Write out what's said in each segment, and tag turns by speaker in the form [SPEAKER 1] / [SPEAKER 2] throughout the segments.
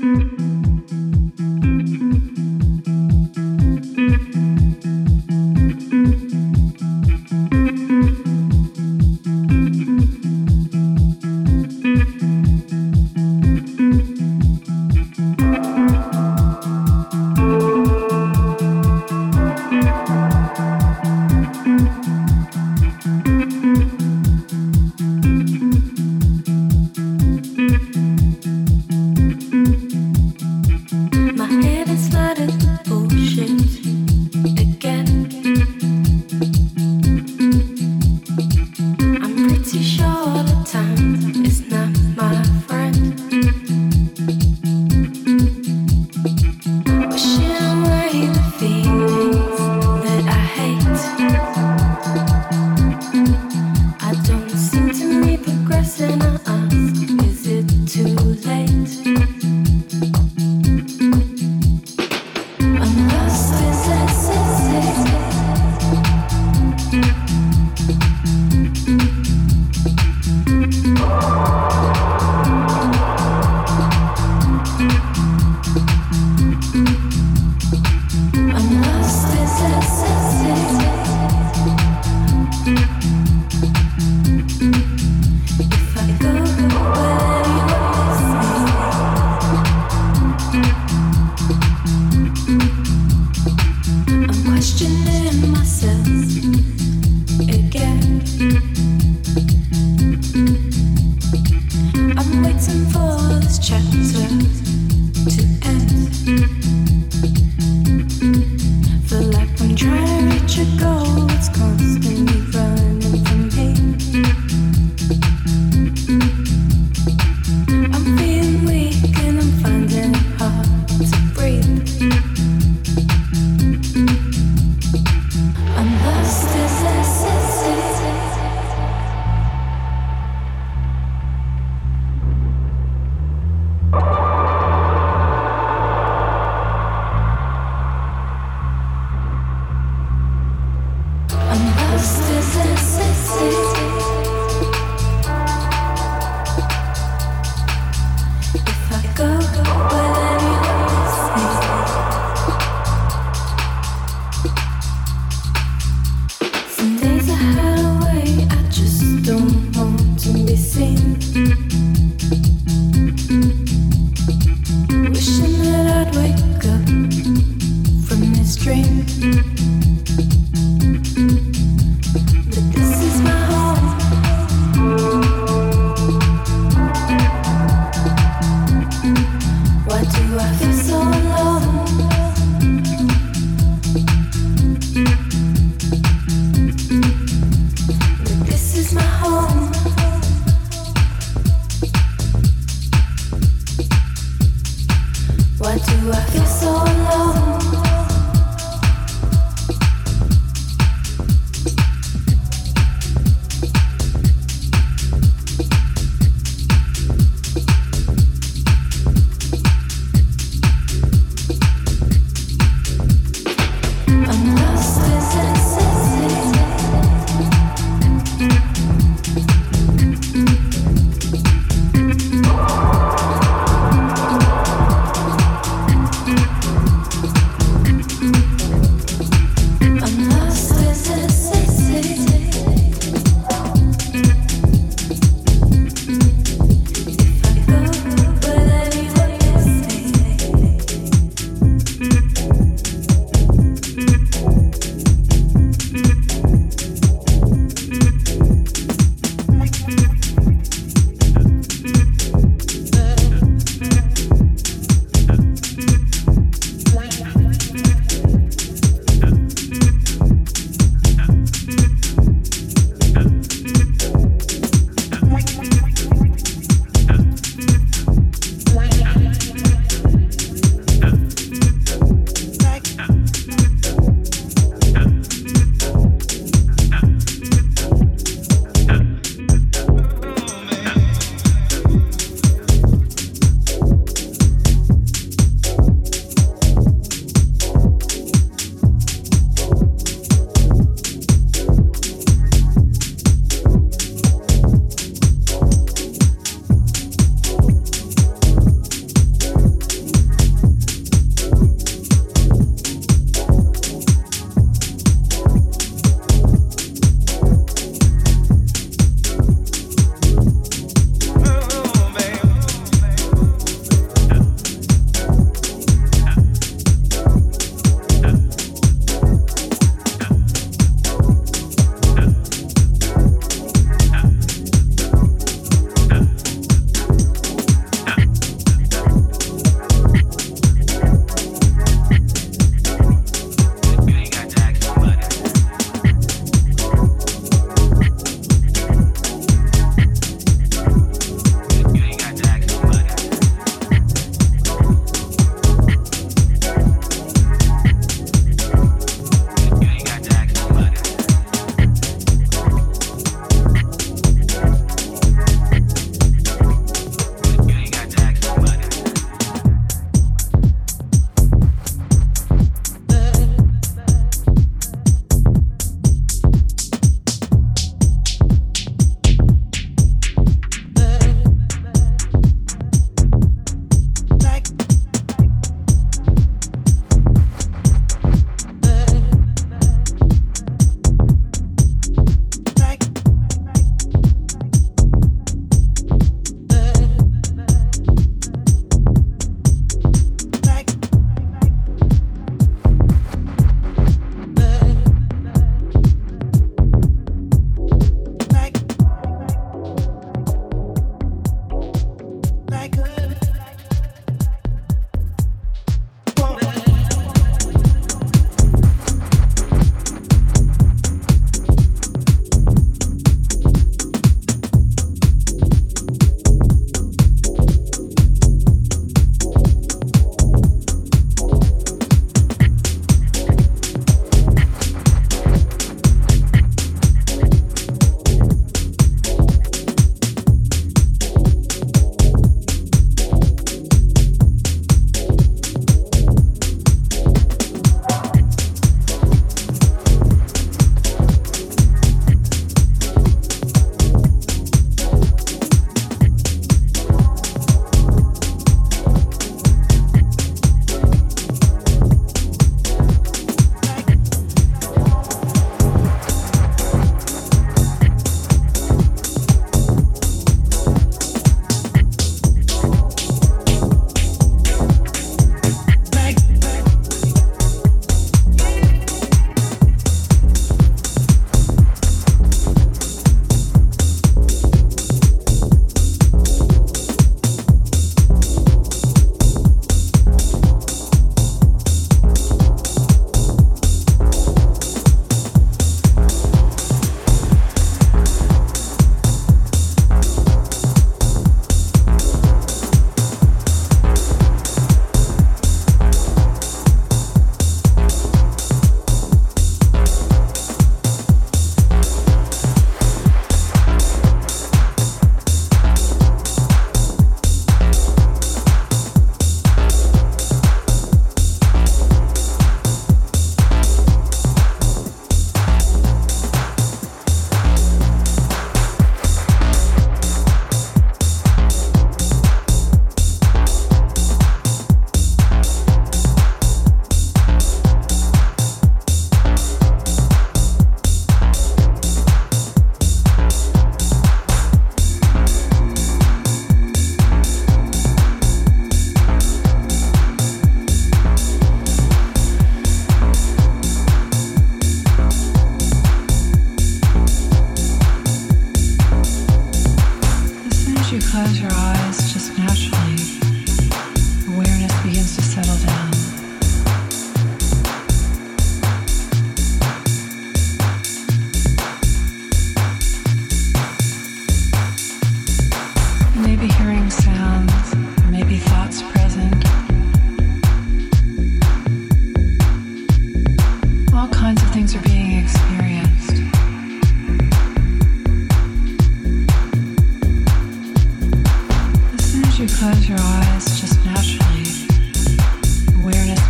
[SPEAKER 1] Mm-hmm. Podcast. Why do I feel so alone?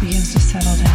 [SPEAKER 2] begins to settle down.